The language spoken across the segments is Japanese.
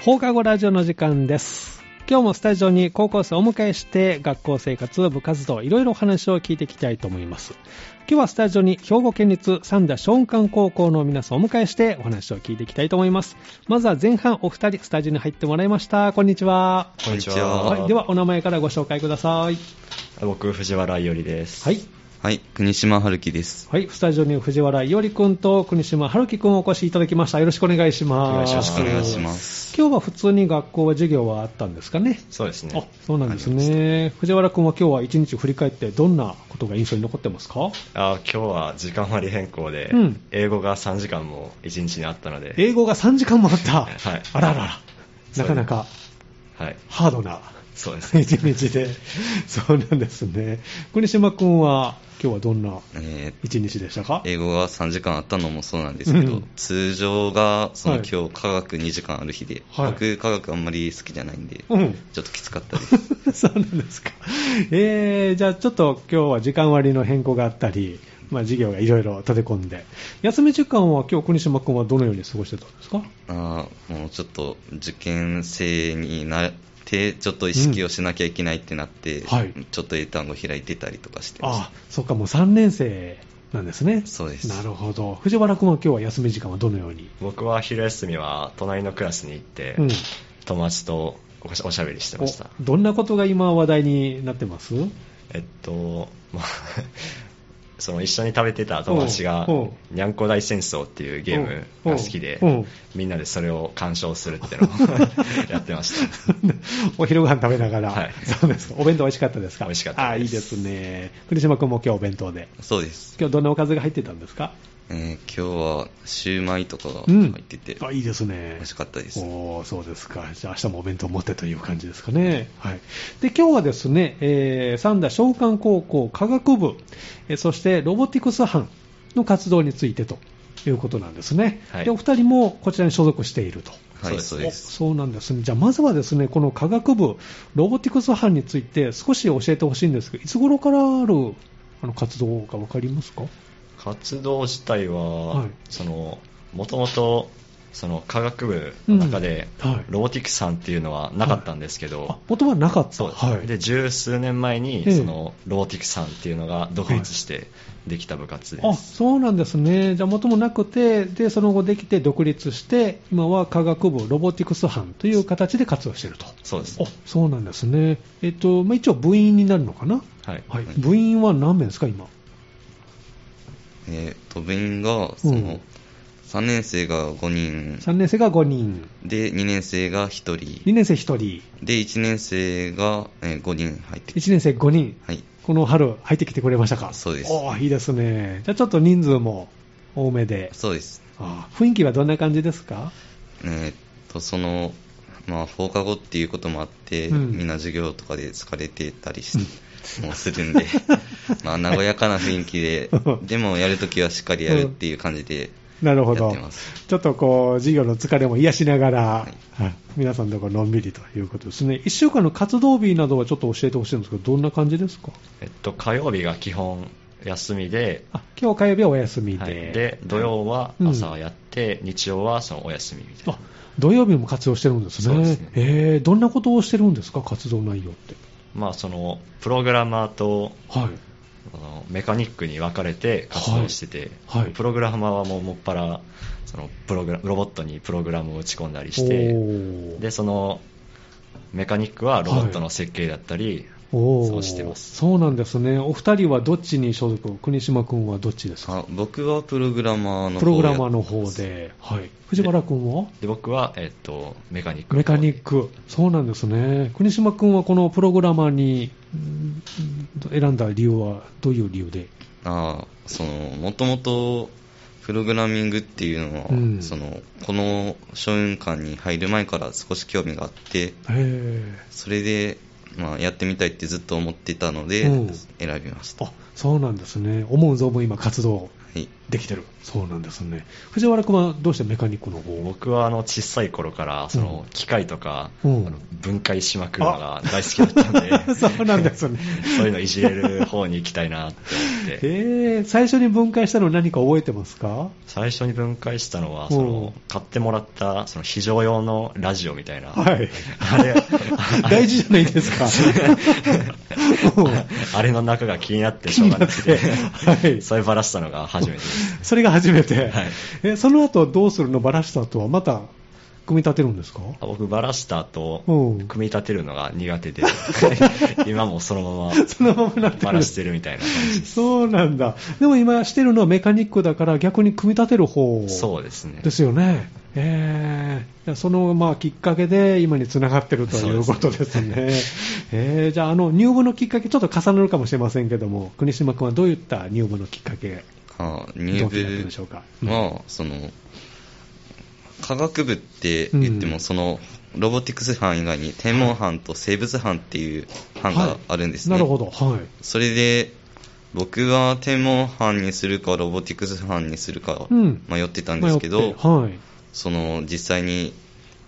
放課後ラジオの時間です。今日もスタジオに高校生をお迎えして、学校生活、部活動、いろいろお話を聞いていきたいと思います。今日はスタジオに兵庫県立三田松漢高校の皆さんをお迎えしてお話を聞いていきたいと思います。まずは前半お二人スタジオに入ってもらいました。こんにちは。こんにちは、はいではお名前からご紹介ください。僕、藤原伊織です。はい。はい、国島春樹です。はい、スタジオに藤原伊織くんと国島春樹くんをお越しいただきました。よろしくお願いします。よろしくお願いします。今日は普通に学校は授業はあったんですかね？あそうですね。、そうなんですね。藤原くんは今日は一日振り返ってどんなことが印象に残ってますか？あ今日は時間割変更で、うん英語が3時間も1日にあったので、英語が3時間もあった。はいあららら。なかなかはい。ハードなそうですね。一日で。そうなんですね。国島くんは今日はどんなえー一日でしたか？英語が3時間あったのもそうなんですけど、うん通常がその、はい今日科学2時間ある日で、はい僕科学あんまり好きじゃないんで、うん。ちょっときつかったです。そうなんですか。えー、じゃあちょっと今日は時間割の変更があったり、まあ授業がいろいろ立て込んで、休み時間は今日国島君はどのように過ごしてたんですか？あーもうちょっと受験生になって、ちょっと意識をしなきゃいけないってなって、はいちょっと英単語開いてたりとかしてああ、そっか、もう3年生なんですね。そうですなるほど。藤原君は今日は休み時間はどのように？僕は昼休みは隣のクラスに行って、うん。友達とおしおしゃべりしてました。おどんなことが今話題になってます？えっと、まあその一緒に食べてた友達がにゃんこ大戦争っていうゲームが好きでみんなでそれを鑑賞するっていうのを やってました。お昼ご飯食べながら、はいそうですか。お弁当美味しかったですか？美味しかったですああ、いいですね。国島君も今日お弁当で。そうです。今日どんなおかずが入ってたんですか？えー今日はシューマイとかが入ってて、あ、いいですね。美味しかったです。おーそうですか。じゃあ明日もお弁当持ってという感じですかね。はい。で、今日はですね、えー、三田商館高校科学部、えーそしてロボティクス班の活動についてということなんですね。はいで、お二人もこちらに所属していると。はい、そううです。おそうなんですね。じゃあまずはですね、この科学部、ロボティクス班について少し教えてほしいんですけど、いつ頃からあるあの活動かわかりますか？活動自体は、はい。そのもともとその科学部の中で、うんはい。ロボティクスさんっていうのはなかったんですけど、あ、元はなかった。はい。で十数年前に、ええ。そのロボティクスさんっていうのが独立してできた部活です、あそうなんですね、じゃあ元もなくて、でその後できて独立して、今は科学部ロボティクス班という形で活動していると。そうです。あそうなんですね、えっとまあ、一応、部員になるのかな、はい、はい、部員は何名ですか、今？えーと、部員が、その、うん3年生が5人、3年生が5人、で、2年生が1人、2年生1人、で、1年生が、えー5人入ってきて、1年生5人、はい。この春、入ってきてくれましたか？そうです。おーいいですね、じゃあちょっと人数も多めで、そうです。あー雰囲気はどんな感じですか？えーと、その、まあ、放課後っていうこともあって、うん。みんな授業とかで疲れてたりし、もうするんで、まあ、和やかな雰囲気で、でもやるときはしっかりやるっていう感じで、なるほど。やってます。ちょっとこう、授業の疲れも癒しながら、いはい。皆さんのところのんびりということですね。1週間の活動日などはちょっと教えてほしいんですけど、どんな感じですか？えっと、火曜日が基本休みで。あ、今日火曜日はお休みで。はい、で土曜は朝やって、日曜はそのお休みみたいあな、土曜日も活動してるんですね。そうですね。えー、どんなことをしてるんですか、活動内容って。まあそのプログラマーとはい。メカニックに分かれて活動してて、はい。はい。プログラマーはもうもっぱらそのプログラロボットにプログラムを打ち込んだりしてでそのメカニックはロボットの設計だったり、おー。そうしてます。そうなんですね。お二人はどっちに所属？国島君はどっちですか？あ僕はプログラマーの方プログラマーのや方で。はい。藤原君は？で僕は、えっと、メカニックのメカニック、そうなんですね、国島君はこのプログラマーにうん選んだ理由はどういう理由で、あーそのもともとプログラミングっていうのは、うん。そのこの小雲館に入る前から少し興味があってへそれで、まあ、やってみたいってずっと思ってたので、うん。選びました。あそうなんですね、思う存分今、活動。はい。できてる。そうなんですね。藤原君はどうしてメカニックの方を？僕はあの小さい頃からその機械とか、うん。あの分解しまくるのが大好きだったんで。そうなんですね。そういうのいじれる方に行きたいなって思って。え。ー、最初に分解したの何か覚えてますか？最初に分解したのはうん。その買ってもらったその非常用のラジオみたいな、はい。あれ大事じゃないですか。あれの中が気になってしょうがなくて。はい。そればらしたのが初めてです それが初めて。はい。え、その後どうするのバラした後はまた組み立てるんですか？あ僕ばらした後うん。組み立てるのが苦手で。今もそのまそのままばらしてるみたいな感じそうなんだ。でも今してるのはメカニックだから逆に組み立てる方そうですね。ですよね。えー。そのまあきっかけで今につながってるということですね。えー。じゃああの入部のきっかけちょっと重なるかもしれませんけども、国島君はどういった入部のきっかけあ入どうやって部は、その、科学部って言っても、うんその、ロボティクス班以外に天文班と生物班っていう班があるんですね。なるほど。はい。それで、僕は天文班にするかロボティクス班にするかうん迷ってたんですけど、迷ってはい。その実際に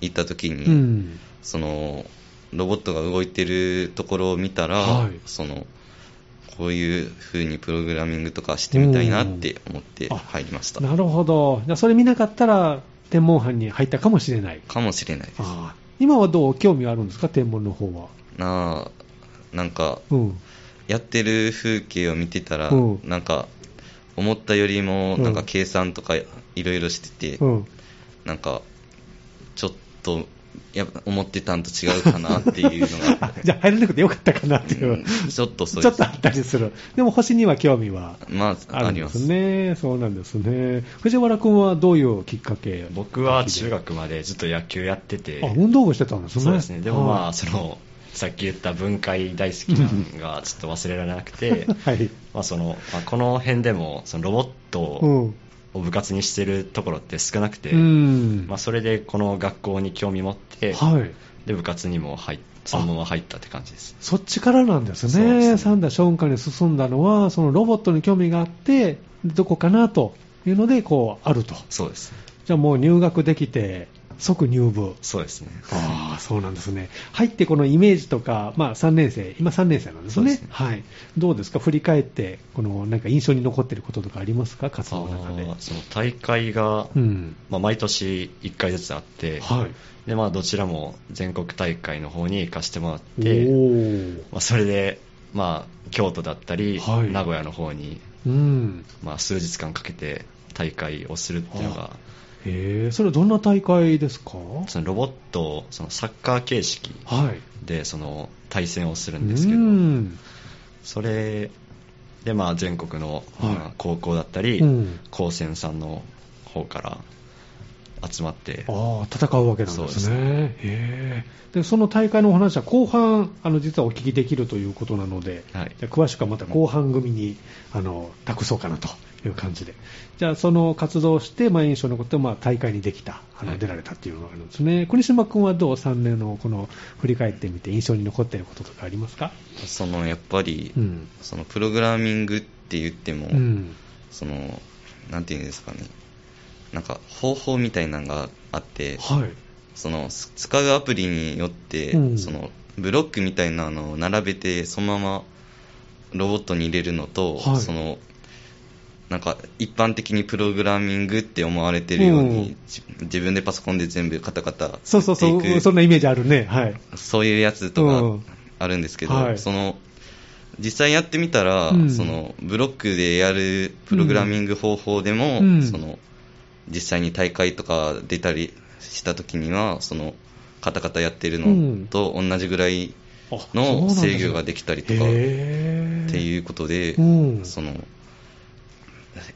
行った時に、うん。そのロボットが動いてるところを見たら、はいそのこういう風にプログラミングとかしてみたいなって思って入りました。なるほど。じゃあそれ見なかったら天文班に入ったかもしれない。かもしれないです。あー今はどう？興味あるんですか？天文の方は。なあなんかうん。やってる風景を見てたら、うんなんか思ったよりもうんなんか計算とかいろいろしてて、うん。なんかちょっとやっぱ思ってたんと違うかなっていうのが じゃあ入らなくてよかったかなっていう。うんちょっとそうですちょっとあったりする。でも星には興味はまああるんでありますすね。そうなんですね。藤原君はどういうきっかけ？僕は中学までずっと野球やっててあ、運動部してたんですね。そうですねでもまはあそのさっき言った分解大好きなのがちょっと忘れられなくて はい。まあその、まあ、この辺でもそのロボットうん。を部活にしてるところって少なくて、うん。まあ、それでこの学校に興味持って、はい。で部活にも入っそのまま入ったって感じですそっちからなんですそうですね。ね三田松下に進んだのは、そのロボットに興味があって、どこかなというので、こう、あると。そうですじゃあもう入学できて、即入部。そうですねああ、そうなんですね。入ってこのイメージとか、まあ3年生、今3年生なんですね。すねはい。どうですか？振り返って、このなんか印象に残っていることとかありますか？活動の中で。その大会が、うん。まあ、毎年1回ずつあって、はい。でまあ、どちらも全国大会の方に行かせてもらっおて、ーまあ、それで、まあ、京都だったり、はい名古屋の方に、うん。まあ、数日間かけて大会をするっていうのがへえ、それはどんな大会ですか？そのロボットをそのサッカー形式はい。でその対戦をするんですけど、うん。それでまあ全国の、高校だったり、うん。高専さんの方から集まって、ああ、戦うわけなんですね。そえ。で、その大会のお話は後半、あの、実はお聞きできるということなので、はい詳しくはまた後半組に、あの、託そうかなという感じで。じゃあ、その活動をして、まあ、印象に残って、まあ、大会にできた、あの、はい出られたっていうのがあるんですね。国島君はどう ?3 年のこの、振り返ってみて印象に残っていることとかありますか？そのやっぱり、うん。そのプログラミングって言っても、うん。そのなんていうんですかねなんか方法みたいなのがあってはい。そのす使うアプリによって、うん。そのブロックみたいなのを並べてそのままロボットに入れるのと、はい。そのなんか一般的にプログラミングって思われてるように、うん。じ自分でパソコンで全部カタカタそうそうそう、そんなイメージあるね。はい。そういうやつとうん。かあるんですけど、はい。その実際やってみたら、うん。そのブロックでやるプログラミング方法でも、うん。その実際に大会とか出たりした時にはそのカタカタやってるのと同じぐらいの制御ができたりとかってういうことで、うん。その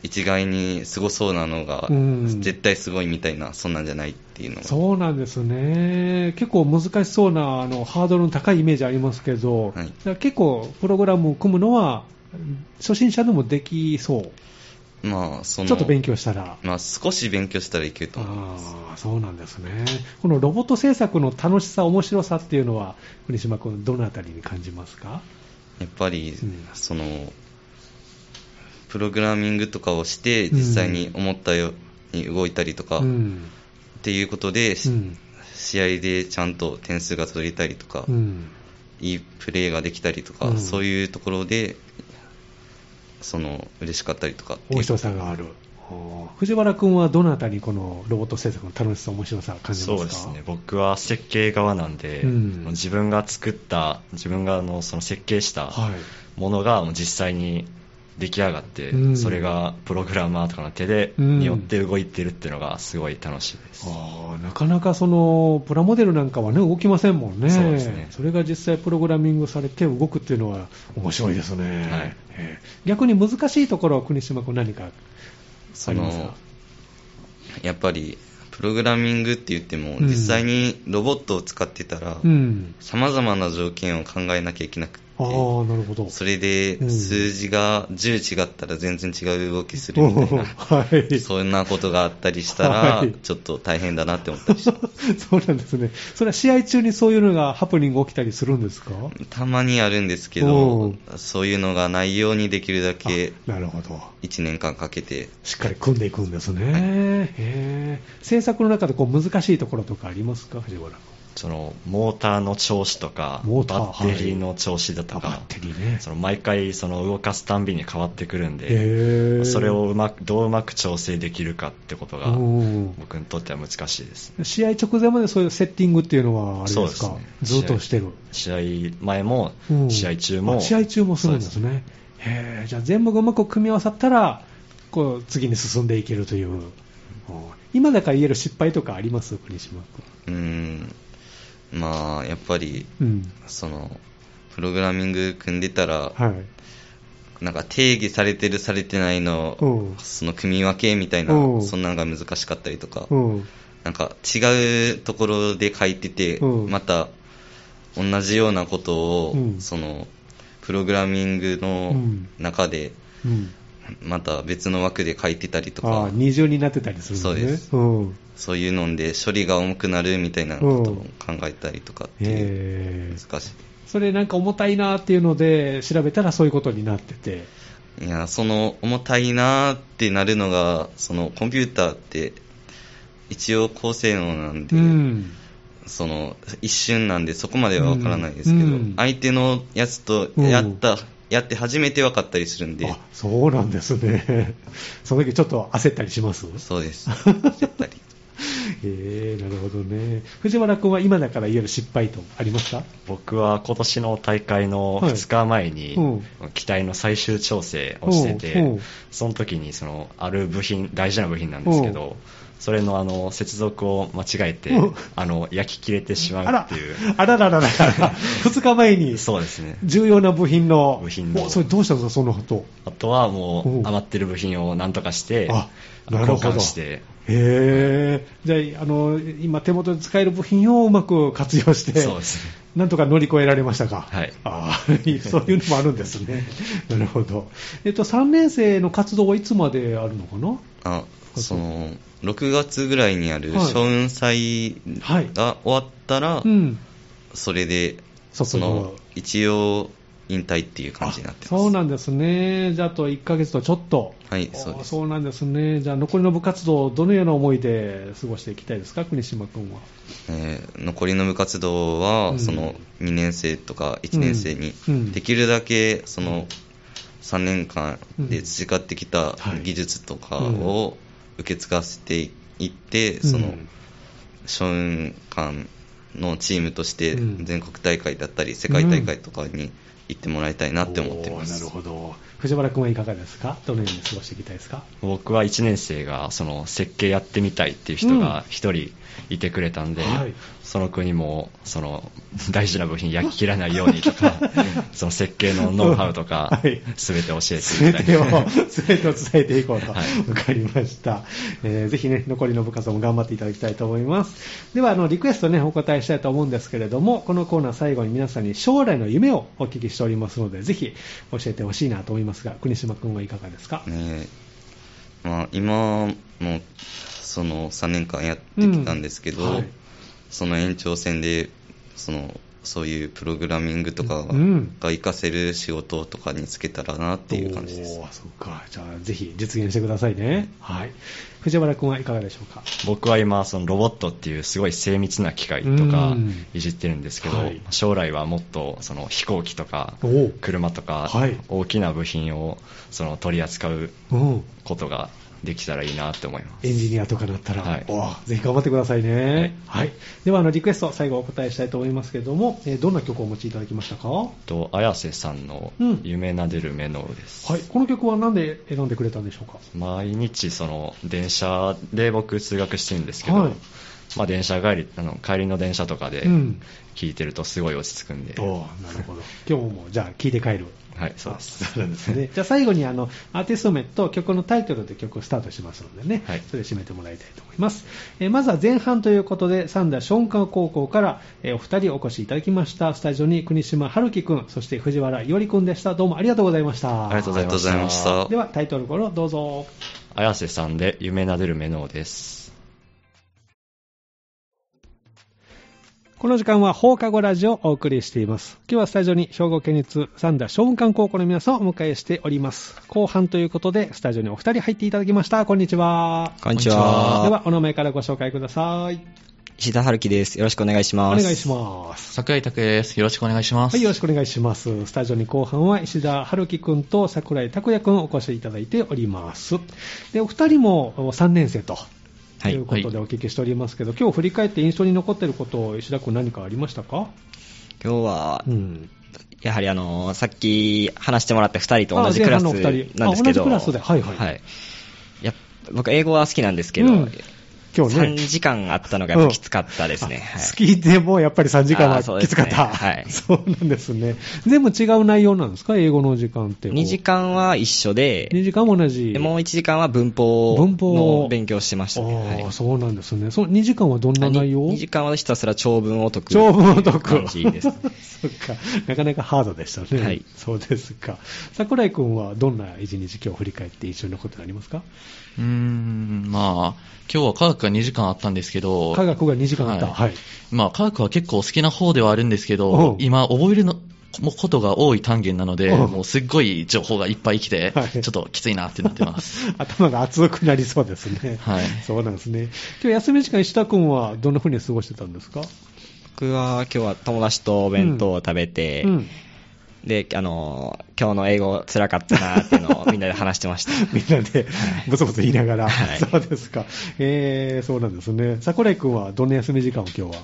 一概にすごそうなのが、うん。絶対すごいみたいなそんなんじゃないっていうのが。そうなんですね。結構難しそうなあのハードルの高いイメージありますけど、はい。結構プログラムを組むのは初心者でもできそう？まあそのちょっと勉強したら。まあ、少し勉強したらいけると思います。ああ、そうなんですね。このロボット制作の楽しさ、面白さっていうのは、国島君、どのあたりに感じますか？やっぱり、うん。そのププログラミングとかをして実際に思ったように動いたりとか、っていうことで、試合でちゃんと点数が取れたりとか、いいプレーができたりとか、そういうところでその嬉しかったりとか面白さがある。藤原君はどのあたりこのロボット制作の楽しさ面白さ感じますか？そうですね。僕は設計側なんで、うん、自分が作った自分がのその設計したものが実際に出来上がって、うん、それがプログラマーとかの手で、うん、によって動いてるっていうのがすごい楽しいです、あなかなかそのプラモデルなんかはね動きませんもんね。そうですね。それが実際プログラミングされて動くっていうのは面白いですね、はい。えー、逆に難しいところは国島君何かそのやっぱりプログラミングって言っても、実際にロボットを使ってたら、さまざまな条件を考えなきゃいけなくああ、なるほど。それで、数字が10違ったら全然違う動きするみたいな、はい、そんなことがあったりしたら、ちょっと大変だなって思ったりし そうなんですね。それは試合中にそういうのが、ハプニング起きたりするんですか？たまにあるんですけど、そういうのがないようにできるだけ、なるほど。1年間かけて。しっかり組んでいくんですね。はい、へ制作の中でこう難しいところとかありますか、藤原君。そのモーターの調子とかバッテリーの調子だとか、ね、その毎回その動かすたんびに変わってくるんでそれをうまくどううまく調整できるかってことが僕にとっては難しいです。試合直前までそういうセッティングっていうのはあれですか、ね、ずっとしてる。試合前も試合中も。試合中もするんですね。へじゃあ全部がうまく組み合わさったらこう次に進んでいけるという。今だから言える失敗とかあります？国島君。うんまあやっぱり、うん、そのプログラミング組んでたら、はい、なんか定義されてるされてないのその組み分けみたいなそんなのが難しかったりとかなんか違うところで書いててまた同じようなことをそのプログラミングの中でまた別の枠で書いてたりとか。二重になってたりするんですね。そうです。そういうので処理が重くなるみたいなことを考えたりとかっていう。難しい、それなんか重たいなっていうので調べたらそういうことになってて。いやその重たいなってなるのがそのコンピューターって一応高性能なんで、うん、その一瞬なんでそこまでは分からないですけど、うん、相手のやつとやった、うんやって初めて分かったりするんで。そうなんですね。その時ちょっと焦ったりします？そうです。焦ったり。えー、なるほどね。藤原君は今だから言える失敗とありますか？僕は今年の大会の2日前に、機体の最終調整をしてて、その時にそのある部品、大事な部品なんですけど、それのあの接続を間違えて、あの焼き切れてしまうっていう。あららららら、2日前に、そうですね。重要な部品の、部品の。それどうしたんですか、その後。あとはもう、余ってる部品をなんとかして、なるほど。して。へえ、じゃあ、あの、今手元で使える部品をうまく活用して、そうですね。なんとか乗り越えられましたか？はい。ああ、そういうのもあるんですね。なるほど。えっと、3年生の活動はいつまであるのかな？あ、その、6月ぐらいにある小雲祭が終わったら、はいうん、それで、その、一応、引退っていう感じになってます。そうなんですね、じゃあ、あと1ヶ月とちょっと、はいそうです。そうなんですね、じゃあ、残りの部活動、どのような思いで過ごしていきたいですか、国島君は。えー、残りの部活動は、うん、その2年生とか1年生に、できるだけその3年間で培ってきた技術とかを受け継がせていって、その、初運間のチームとして全国大会だったり、世界大会とかに行ってもらいたいなって思ってます。なるほど。藤原君はいかがですか？どのように過ごしていきたいですか？僕は1年生がその設計やってみたいっていう人が1人いてくれたんで、うんはい、その国もその 大事な部品焼き切らないようにとか その設計のノウハウとか、すべて教えていきたい。すべてを、すべてを伝えていこうと。わ、はい、かりました、えー。ぜひね、残りの部活も頑張っていただきたいと思います。では、あの、リクエストね、お答えしたいと思うんですけれども、このコーナー最後に皆さんに将来の夢をお聞きしておりますので、ぜひ教えてほしいなと思いますが、国島君はいかがですか、ねまあ、今もその3年間やってきたんですけど、うん。はい、その延長戦でそのそういうプログラミングとかが活かせる仕事とかにつけたらなっていう感じです。おそっか。じゃあ、ぜひ実現してくださいね。はい。藤原君はいかがでしょうか？僕は今、そのロボットっていうすごい精密な機械とかいじってるんですけど、はい、将来はもっとその飛行機とか車とか大きな部品をその取り扱うことができたらいいなって思います。エンジニアとかなったら、はい、おぜひ頑張ってくださいね、はい、はい、ではあのリクエスト最後お答えしたいと思いますけれども、えー、どんな曲をお持ちいただきましたか？と綾瀬さんの「夢なでるメノウ」です、うん、はい、この曲は何で選んでくれたんでしょうか？毎日その電車で僕通学してるんですけど、はいまあ、電車帰りあの帰りの電車とかで聴いてるとすごい落ち着くんで、うん、おなるほど今日もじゃあ聴いて帰るはい、そうです。そうですね。じゃあ最後にあの、アーティスト名と曲のタイトルで曲をスタートしますのでね、はい、それで締めてもらいたいと思います。えー、まずは前半ということで、三田松下高校から、えー、お二人お越しいただきました。スタジオに国島春樹くん、そして藤原伊織くんでした。どうもありがとうございました。ありがとうございました。ではタイトルコールどうぞ。綾瀬さんで夢なでるメノウです。この時間は放課後ラジオをお送りしています。今日はスタジオに兵庫県立三田商雲館高校の皆さんをお迎えしております。後半ということで、スタジオにお二人入っていただきました。こんにちは。こんにちは。では、お名前からご紹介ください。石田春樹です。よろしくお願いします。お願いします。桜井拓也です。よろしくお願いします。はい、よろしくお願いします。スタジオに後半は石田春樹くんと桜井拓也くんお越しいただいております。で、お二人も3年生とということでお聞きしておりますけど、はい、今日振り返って印象に残っていることを石田君何かありましたか？今日は、うん、やはりあのさっき話してもらった2人と同じクラスなんですけど、はいはい。はい、や僕、英語は好きなんですけど、うん今日ね。3時間あったのがやっぱきつかったですね。はい、好きでもやっぱり3時間はきつかった。ね、はい。そうなんですね。全部違う内容なんですか？英語の時間って。2時間は一緒で。2時間も同じ。もう1時間は文法の勉強してましたね。ああ、そうなんですね。その2時間はどんな内容？2, 時間はひたすら長文を解く。長文を解く。感じです。そっか。なかなかハードでしたね。はい。そうですか。桜井君はどんな一日今日振り返って印象に残ってありますか？うーん、まあ、今日は科学が2時間あったんですけど、科学が2時間あった。はい。まあ、科学は結構好きな方ではあるんですけど、今、覚えるの、ことが多い単元なので、もうすっごい情報がいっぱい来て、はい、ちょっときついなってなってます。頭が熱くなりそうですね。はい。そうなんですね。今日休み時間、石田君はどんな風に過ごしてたんですか？僕は今日は友達とお弁当を食べて、うんうんで、あの、今日の英語辛かったなっていうのをみんなで話してました。みんなで、ブツブツ言いながら、はい、そうですか。えー、そうなんですね。桜井君はどんな休み時間を今日は？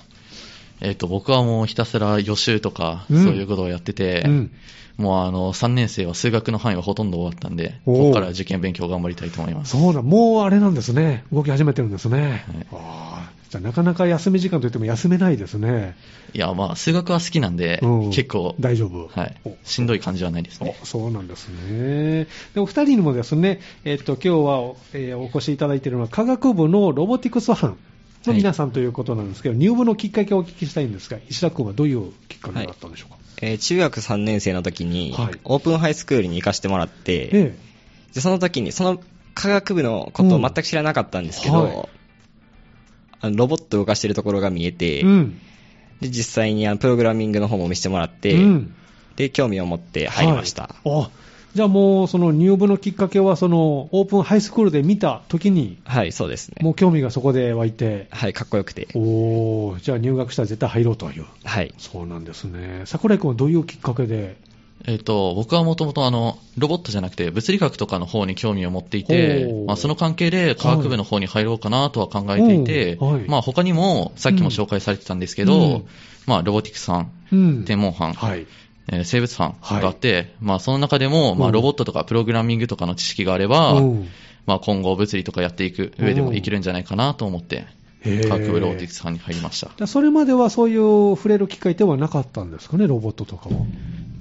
えっ、と、僕はもうひたすら予習とか、そういうことをやってて、うん、もうあの、3年生は数学の範囲はほとんど終わったんで、ここから受験勉強頑張りたいと思います。そうだ、もうあれなんですね。動き始めてるんですね。はい、じゃあなかなか休み時間といっても休めないですね。いや、まあ、数学は好きなんで、うん、結構。大丈夫。はい。しんどい感じはないですね。そうなんですね。で、お二人にもですね、えっと、今日は、えー、お越しいただいているのは、科学部のロボティクス班の皆さんということなんですけど、はい、入部のきっかけをお聞きしたいんですが、石田君はどういうきっかけだったんでしょうか？はい、えー、中学3年生の時に、はい、オープンハイスクールに行かせてもらって、ええ、でその時に、その科学部のことを全く知らなかったんですけど、うんあのロボットを動かしてるところが見えて、うん、で実際にあのプログラミングの方も見せてもらって、うん、で興味を持って入りました。はい、じゃあもう、その入部のきっかけは、そのオープンハイスクールで見たときに、はい、そうですね。もう興味がそこで湧いて、はい、かっこよくて。おじゃあ入学したら絶対入ろうという。はい。そうなんですね。桜井君はどういうきっかけでえっ、ー、と、僕はもともとあの、ロボットじゃなくて物理学とかの方に興味を持っていて、まあ、その関係で科学部の方に入ろうかなとは考えていて、はい、まあ他にも、さっきも紹介されてたんですけど、うん、まあロボティクス班、うん、天文班、はい。えー、生物班があって、はい、まあその中でも、まあロボットとかプログラミングとかの知識があれば、まあ今後物理とかやっていく上でもいけるんじゃないかなと思って、科学部ロボティクス班に入りました。それまではそういう触れる機会ではなかったんですかね、ロボットとかは。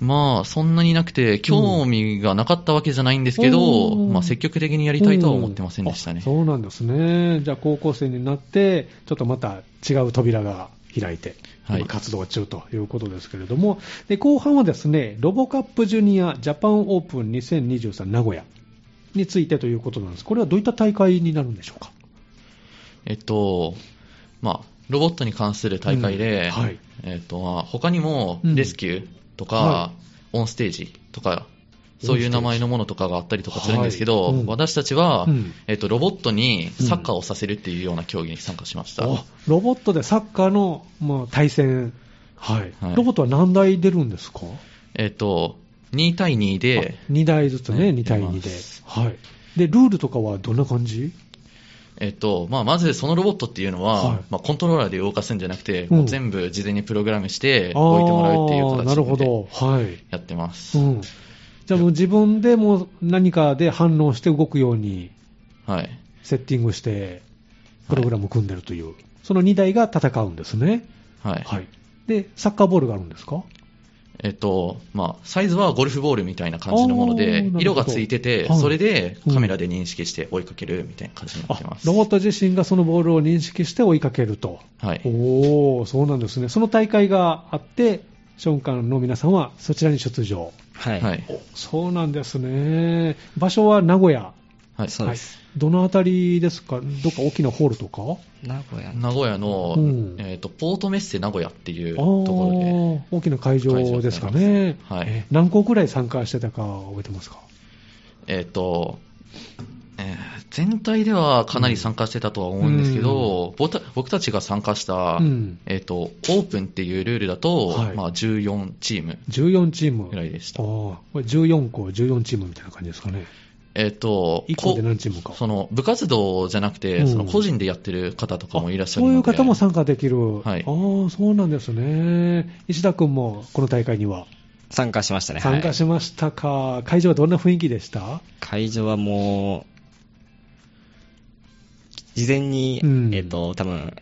まあ、そんなになくて、興味がなかったわけじゃないんですけど、うん、まあ、積極的にやりたいとは思ってません。でしたね、そうなんですね。じゃあ、高校生になって、ちょっとまた違う扉が開いて、はい、活動中ということですけれども、で後半はですね、ロボカップジュニアジャパンオープン2023名古屋についてということなんです。これはどういった大会になるんでしょうか？えっと、まあ、ロボットに関する大会で、うん。はい、えーと他にもレスキューとか、うん、オンステージとか、そういう名前のものとかがあったりとかするんですけど、はい。うん、私たちは、うん、えーと、ロボットにサッカーをさせるっていうような競技に参加しました。ロボットでサッカーの、まあ、対戦、はい、はい、ロボットは何台出るんですか？えっ、ー、と、2対2で。2台ずつね、2対2で。はい。で、ルールとかはどんな感じ？えっとまあ、まずそのロボットっていうのは、はい、まあ、コントローラーで動かすんじゃなくて、うん、全部事前にプログラムして置いてもらうっていう形でやってます、うん、じゃあもう自分でも何かで反応して動くようにセッティングしてプログラムを組んでるという、はい、その2台が戦うんですね、はい、はい、でサッカーボールがあるんですか？えっと、まあ、サイズはゴルフボールみたいな感じのもので、色がついてて、はい、それでカメラで認識して追いかけるみたいな感じになってます。ロボット自身がそのボールを認識して追いかけると。はい。おー、そうなんですね。その大会があって、ションカンの皆さんはそちらに出場。はい。はい、そうなんですね。場所は名古屋。はい、そうです。どのあたりですか？どっか大きなホールとか？名古屋。名古屋の、うん、えっ、ー、と、ポートメッセ名古屋っていうところで。大きな会場ですかね。はい。何校くらい参加してたか覚えてますか？えっ、ー、と、えー、全体ではかなり参加してたとは思うんですけど、うん、僕たちが参加した、うん、えーと、オープンっていうルールだと、はい、まあ、14チーム14チームぐらいでした。あこれ14校、14チームみたいな感じですかね。えっ、と、1個で何チームか。その部活動じゃなくて、うん、その個人でやってる方とかもいらっしゃるそういう方も参加できる。はい。ああ、そうなんですね。石田君もこの大会には参加しましたね。参加しましたか。はい、会場はどんな雰囲気でした？会場はもう、事前に、うん、えっ、と、多分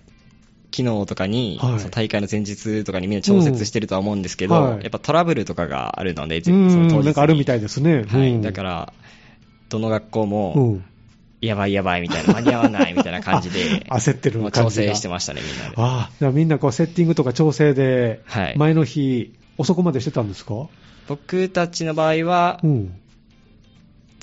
昨日とかに、はい、大会の前日とかにみんな調節してるとは思うんですけど、うんはい、やっぱトラブルとかがあるので、その当日なんかあるみたいですね。はい。だから、どの学校も、やばいやばいみたいな、間に合わないみたいな感じで、焦ってる調整してましたね、みんなで。ああ、みんなこうセッティングとか調整で、前の日、遅くまでしてたんですか？僕たちの場合は、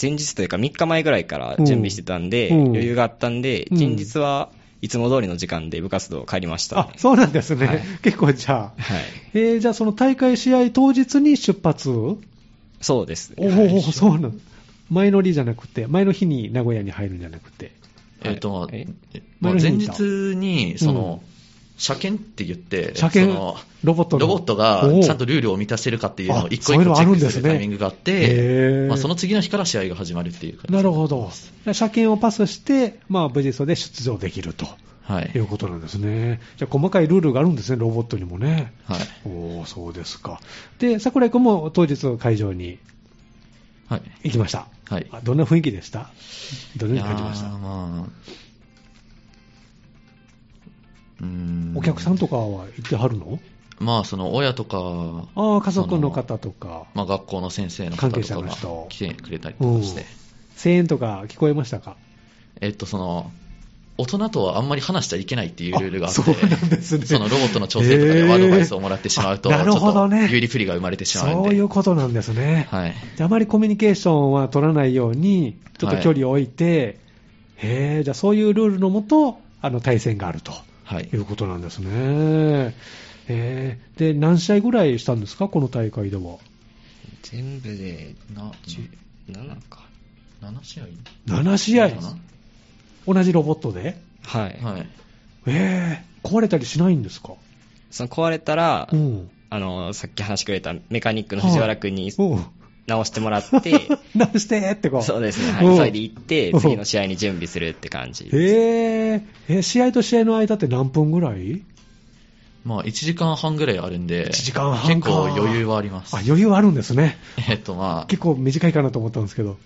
前日というか3日前ぐらいから準備してたんで、余裕があったんで、前日はいつも通りの時間で部活動帰りました、ね、あ、そうなんですね。はい、結構じゃあ。はい。えー、じゃあその大会試合当日に出発？そうです。おお、そうなん前乗りじゃなくて、前の日に名古屋に入るんじゃなくて。えっ、ー、と、まあ、前日に、その、うん車検って言って、車検？ロボットロボットがちゃんとルールを満たせるかっていうのを一個一個チェックするタイミングがあって、まあ、その次の日から試合が始まるっていうなるほど。車検をパスして、まあ、無事そで出場できると。はい、いうことなんですね。じゃあ、細かいルールがあるんですね、ロボットにもね。はい。おそうですか。で、桜井君も当日会場に行きました。はい。どんな雰囲気でした？どのように感じました？まあ、うん。お客さんとかは行ってはるの？まあ、その親とか、あ家族の方とか、まあ、学校の先生の方とかが来てくれたりとかして、うん、声援とか聞こえましたか？えっと、その、大人とはあんまり話しちゃいけないっていうルールがあって、そうなんですね。そのロボットの調整とかでアドバイスをもらってしまうと、なるほどね。有利不利が生まれてしまうんで。そういうことなんですね。はい。あまりコミュニケーションは取らないように、ちょっと距離を置いて、はい、へえ、じゃあそういうルールのもと、あの、対戦があると。はい。いうことなんですね。えー、で、何試合ぐらいしたんですか、この大会では。全部で、な、7か。7試合 ?7 試合同じロボットで？はい。はい。えー、壊れたりしないんですか？その壊れたら、うん、あの、さっき話してくれたメカニックの藤原君に、直してもらって、直してってこう。そうですね。はい。それで行って、次の試合に準備するって感じへえー、試合と試合の間って何分ぐらい？まあ、1時間半ぐらいあるんで、1時間半結構余裕はあります。あ、余裕はあるんですね。えっとまあ。結構短いかなと思ったんですけど。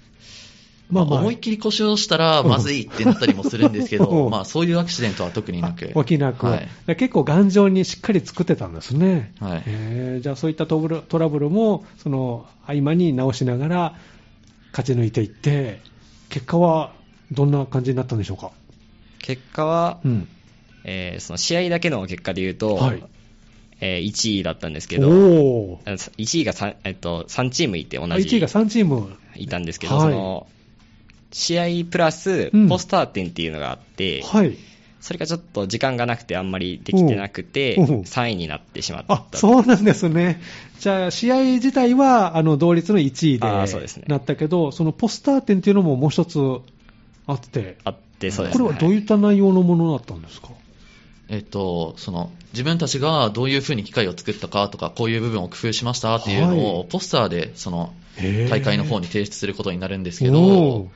まあ、まあ、思いっきり故障したらまずいってなったりもするんですけど、まあそういうアクシデントは特になく。起きなく、はい、結構頑丈にしっかり作ってたんですね。はい、えー、じゃあそういったトラブルも、その合間に直しながら勝ち抜いていって、結果はどんな感じになったんでしょうか？結果は、うん、えー、その試合だけの結果で言うと、はい、えー、1位だったんですけど、1位が 3,、えっと、3チームいて同じ。1位が3チーム。いたんですけど、はい、その、試合プラス、ポスター点っていうのがあって、はい。それがちょっと時間がなくてあんまりできてなくて、3位になってしまった。あそうなんですね、じゃあ、試合自体はあの同率の1位でなったけど、そ、ね、そのポスター展っていうのももう一つあって、あってそうです、ね、これはどういった内容のものだったんですか、えっと、その自分たちがどういうふうに機械を作ったかとか、こういう部分を工夫しましたっていうのを、ポスターでその大会の方に提出することになるんですけど、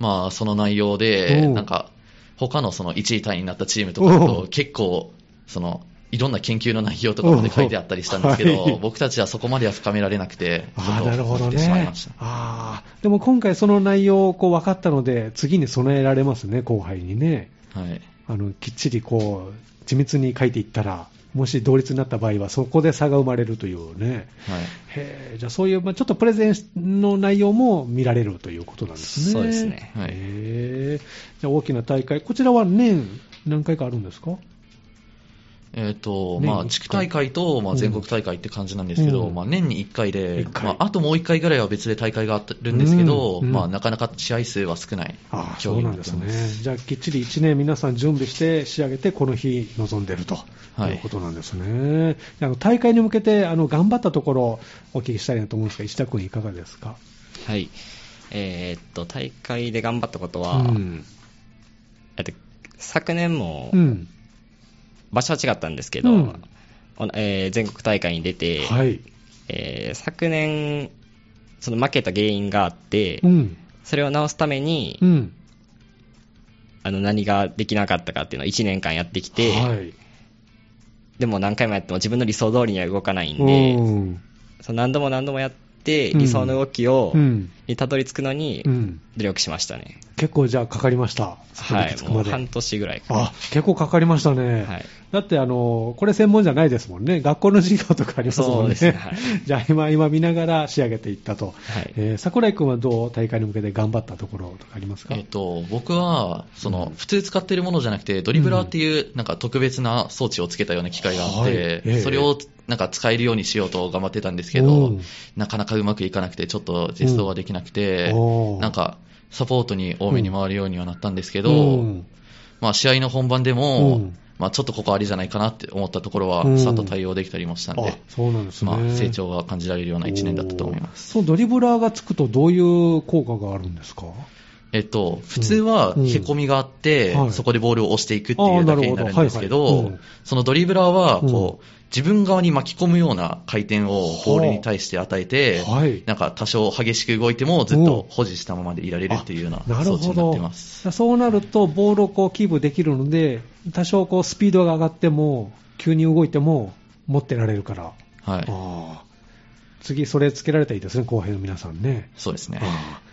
まあ、その内容で、なんか、他のその1位単位になったチームとかと結構、その、いろんな研究の内容とかまで書いてあったりしたんですけど、はい、僕たちはそこまでは深められなくて、あなるほどね。あでも今回その内容こう分かったので、次に備えられますね、後輩にね。はい。あの、きっちりこう、緻密に書いていったら、もし同率になった場合は、そこで差が生まれるというね、はい、へじゃあそういう、まあ、ちょっとプレゼンの内容も見られるということなんですね。そうですね。はい、へじゃあ大きな大会、こちらは年何回かあるんですか？えーとまあ、地区大会と、まあ、全国大会って感じなんですけど、うん、まあ、年に1回で、回。まあ、あともう1回ぐらいは別で大会があるんですけど、うん。うん、まあ、なかなか試合数は少ないあそうなんですね、じゃあきっちり1年皆さん準備して仕上げて、この日臨んでいると。い。うことなんですね、はい、あの大会に向けてあの頑張ったところ、お聞きしたいなと思うんですが、石田君、いかがですか？はい。えー、っと大会で頑張ったことは、うん、昨年も、うん場所は違ったんですけど、うん、えー、全国大会に出て、はい、えー、昨年、その負けた原因があって、うん、それを直すために、うん、あの何ができなかったかっていうのを1年間やってきて、はい、でも何回もやっても自分の理想通りには動かないんで、その何度も何度もやって、理想の動きを、にたどり着くのに努力しましたね。結構じゃあかかりました。はい、もう半年ぐらいあ、結構かかりましたね。はい。だってあの、これ専門じゃないですもんね。学校の授業とかありますもんね。ね。はい、じゃあ今、今見ながら仕上げていったと。はい。えー、桜井君はどう大会に向けて頑張ったところとかありますか？えっ、と、僕は、その、うん、普通使ってるものじゃなくて、ドリブラーっていう、なんか特別な装置をつけたような機械があって、はい。えー、それをなんか使えるようにしようと頑張ってたんですけど、なかなかうまくいかなくて、ちょっと実装はできなくて、なんか、サポートに多めに回るようにはなったんですけど、まあ、試合の本番でも、まあ、ちょっとここありじゃないかなって思ったところは、さっと対応できたりもしたんで、そうなんですね、まあ、成長が感じられるような1年だったと思います。そうドリブラーがつくと、どういう効果があるんですか？えっと、普通はへこみがあって、うん。うん、そこでボールを押していくっていうだけになるんですけど、はいはい。うん、そのドリブラーはこう、自分側に巻き込むような回転をボールに対して与えて、はい、なんか多少激しく動いてもずっと保持したままでいられるっていうような装置になってます。そうなると、ボールをこうキープできるので、多少こうスピードが上がっても、急に動いても持ってられるから。はい。次、それつけられたらいいですね、後輩の皆さんね。そうですね。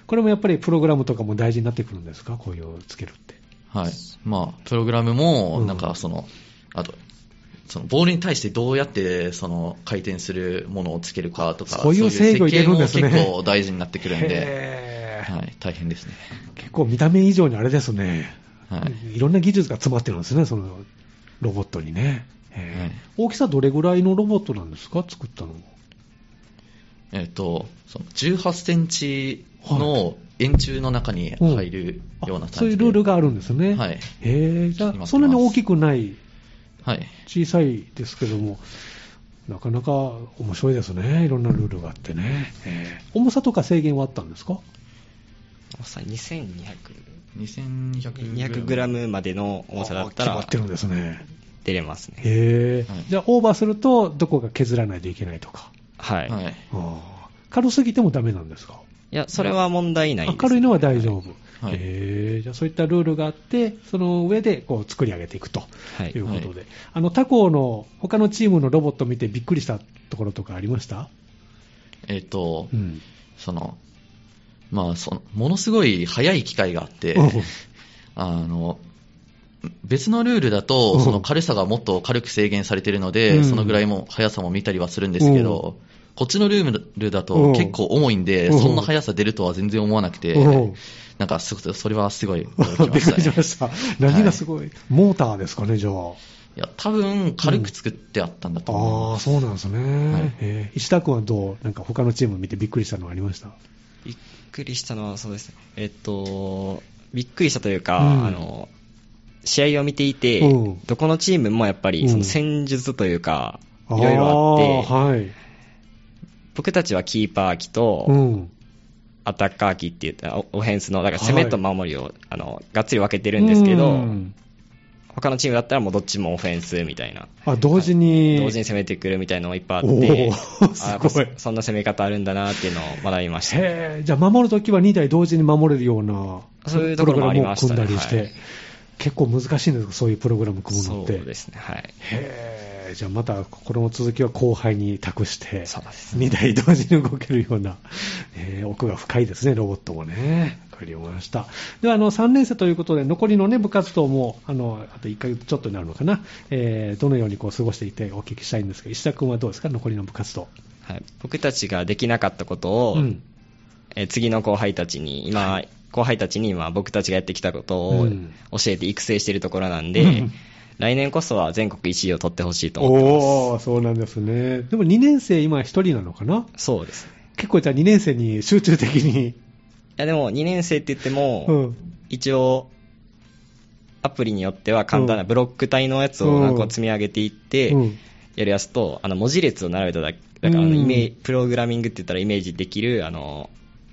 これもやっぱりプログラムとかも大事になってくるんですか、こういうつけるって。はい。まあ、プログラムも、なんかその、うん、あと、そのボールに対してどうやってその回転するものをつけるかとか、そういう制御入れるんですね。結構大事になってくるんで、はい、大変ですね。結構見た目以上にあれですね。はい。いろんな技術が詰まってるんですね、そのロボットにね。はい、大きさどれぐらいのロボットなんですか、作ったの？えっ、と、その18センチの円柱の中に入るような感じで、うん、そういうルールがあるんですね。はい。へえ、じゃあ、そんなに大きくないはい、小さいですけども、なかなか面白いですね、いろんなルールがあってね、えー、重さとか制限はあったんですか？重さ2200 2200グラムまでの重さだったら、決まってるんですね。出れますね。へえ、はい、じゃあ、オーバーすると、どこか削らないといけないとか。はい。はい、軽すぎてもダメなんですか？いや、それは問題ないです、ね、軽いのは大丈夫。はい、えー、じゃあそういったルールがあって、その上でこう作り上げていくとい。うことで、はい、あの他校の他のチームのロボットを見てびっくりしたところとかありました？えっ、ー、と、うん、その、まあその、ものすごい速い機械があって、あの、別のルールだと、その軽さがもっと軽く制限されているので、うん、そのぐらいも速さも見たりはするんですけど、こっちのルールだと結構重いんで、そんな速さ出るとは全然思わなくて、なんか、それはすごい驚きました、ね、びっくりしました。何がすごい、はい、モーターですかね、じゃあ。いや、多分軽く作ってあったんだと思います。うん、ああ、そうなんですね。はい、えー、石田君はどう？なんか他のチーム見てびっくりしたのはありました？びっくりしたのはそうですね。えっと、びっくりしたというか、うん、あの、試合を見ていて、うん、どこのチームもやっぱりその戦術というか、いろいろあって、はい、僕たちはキーパー機と、うんアタッカー機って言ったオフェンスの、だから攻めと守りを、はい、あの、がっつり分けてるんですけど、他のチームだったらもうどっちもオフェンスみたいな。あ、同時に、同時に攻めてくるみたいなのがいっぱいあって、すごいそんな攻め方あるんだなっていうのを学びました。へじゃあ守るときは2台同時に守れるような、そういうところもありましたね。組んだりして、はい、結構難しいんですか、そういうプログラム組むのって。そうですね、はい。へーじゃあまたこの続きは後輩に託して、2台同時に動けるような、えー、奥が深いですね、ロボットもね。わかりました。では、あの、3年生ということで、残りのね、部活動も、あの、あと1ヶ月ちょっとになるのかな、えー、どのようにこう過ごしていてお聞きしたいんですが、石田君はどうですか、残りの部活動。はい。僕たちができなかったことを、うん、えー、次の後輩たちに、今、はい、後輩たちに今僕たちがやってきたことを教えて育成しているところなんで、うん来年こそは全国1位を取ってほしいと思ってます。おー、そうなんですね。でも2年生今1人なのかな？そうです。結構じゃあ2年生に集中的に。いやでも2年生って言っても、うん、一応、アプリによっては簡単なブロック体のやつを何個積み上げていって、やるやつと、あの文字列を並べただけ、だからイメージ、プログラミングって言ったらイメージできる、あの、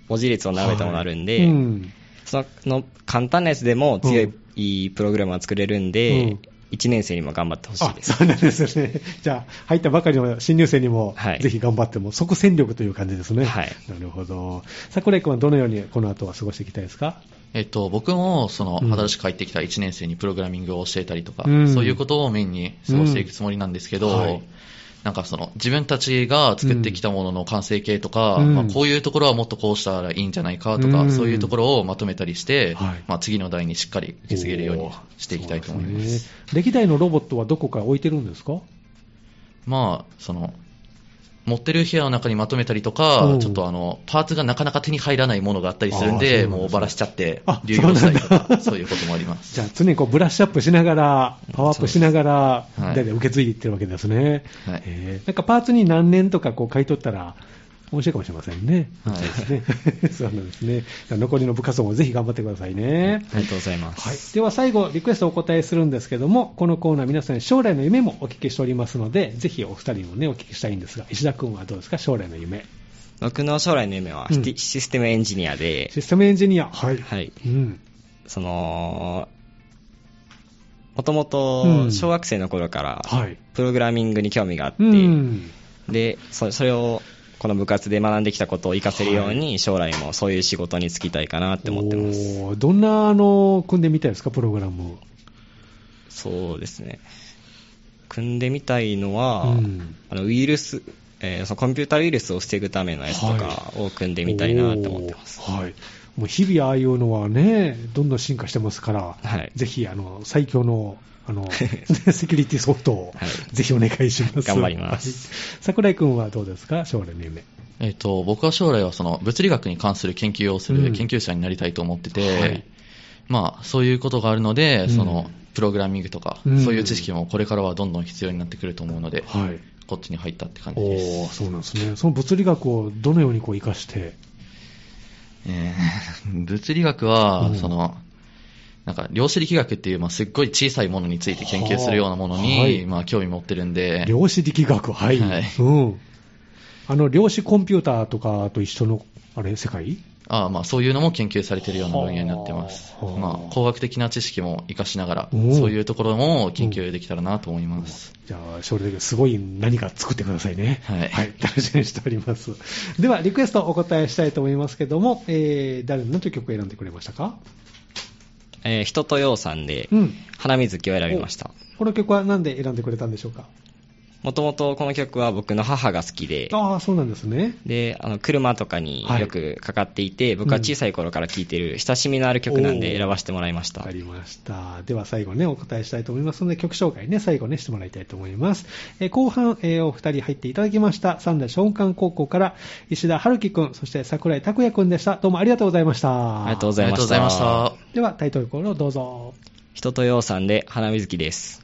文字列を並べたものあるんで、はい。うん、その簡単なやつでも強いプログラムは作れるんで、うん1年生にも頑張ってほしいです。そうなんですね。じゃあ、入ったばかりの新入生にも、ぜひ頑張っても、即戦力という感じですね。はい。なるほど。桜井君はどのようにこの後は過ごしていきたいですか？えっと、僕も、その、新しく入ってきた1年生にプログラミングを教えたりとか、うん、そういうことをメインに過ごしていくつもりなんですけど、うんはいなんかその自分たちが作ってきたものの完成形とか、うん、まあ、こういうところはもっとこうしたらいいんじゃないかとか、うん、そういうところをまとめたりして、はい、まあ、次の代にしっかり受け継げるようにしていきたいと思います。すね、歴代のロボットはどこか置いてるんですか？まあ、その、持ってる部屋の中にまとめたりとか、う。ん、ちょっとあの、パーツがなかなか手に入らないものがあったりするんで、うもうばらしちゃって、流用したりとか、そういうこともあります。じゃあ常にこうブラッシュアップしながら、パワーアップしながら、はい、受け継いでいってるわけですね。はい、えー、なんかパーツに何年とかこう買い取ったら、面白いかもしれませんね。はい。そう なんですね。残りの部活動もぜひ頑張ってくださいね。ありがとうございます。はい。では最後、リクエストをお答えするんですけども、このコーナー皆さん将来の夢もお聞きしておりますので、ぜひお二人もね、お聞きしたいんですが、石田君はどうですか、将来の夢。僕の将来の夢は、うん、システムエンジニアで。システムエンジニア？はい。はい。うん。その、もともと小学生の頃から、プログラミングに興味があって、うん、でそ、それをこの部活で学んできたことを活かせるように、将来もそういう仕事に就きたいかなって思ってます。どんな、あの、組んでみたいですか、プログラムそうですね。組んでみたいのは、うん、あのウイルス、えー、そのコンピュータウイルスを防ぐためのやつとかを組んでみたいなって思ってます。はい。もう日々ああいうのはね、どんどん進化してますから、はい、ぜひあの最強のあの、セキュリティソフトを、ぜひお願いします。頑張ります。桜井君はどうですか？将来の夢。えっ、と、僕は将来はその物理学に関する研究をする研究者になりたいと思ってて、うんはい、まあ、そういうことがあるので、その、プログラミングとか、うん、そういう知識もこれからはどんどん必要になってくると思うので、はい、こっちに入ったって感じです。そうなんですね。その物理学をどのようにこう活かして、えー、物理学は、その、なんか量子力学っていう、まあ、すっごい小さいものについて研究するようなものに、はい、まあ、興味持ってるんで。量子力学、はい。はい、うん。あの、量子コンピューターとかと一緒の、あれ、世界？ああまあ、そういうのも研究されているような分野になってます。まあ、工学的な知識も活かしながら、そういうところも研究できたらなと思います。じゃあ、将来すごい何か作ってくださいね。はい。はい。楽しみにしております。では、リクエストお答えしたいと思いますけども、えー、誰の曲を選んでくれましたか？えー、人とようさんで、花水木を選びました。この曲は何で選んでくれたんでしょうか？もともとこの曲は僕の母が好きで、ああ、そうなんですね。で、あの、車とかによくかかっていて、はい、僕は小さい頃から聴いてる親しみのある曲なんで選ばせてもらいました。わかりました。では最後ね、お答えしたいと思いますので、曲紹介ね、最後ね、してもらいたいと思います。えー、後半、えー、お二人入っていただきました、三田松漢高校から石田春樹くん、そして桜井拓也くんでした。どうもありがとうございました。ありがとうございました。した。では、タイトルコールをどうぞ。人とようさんで花水木です。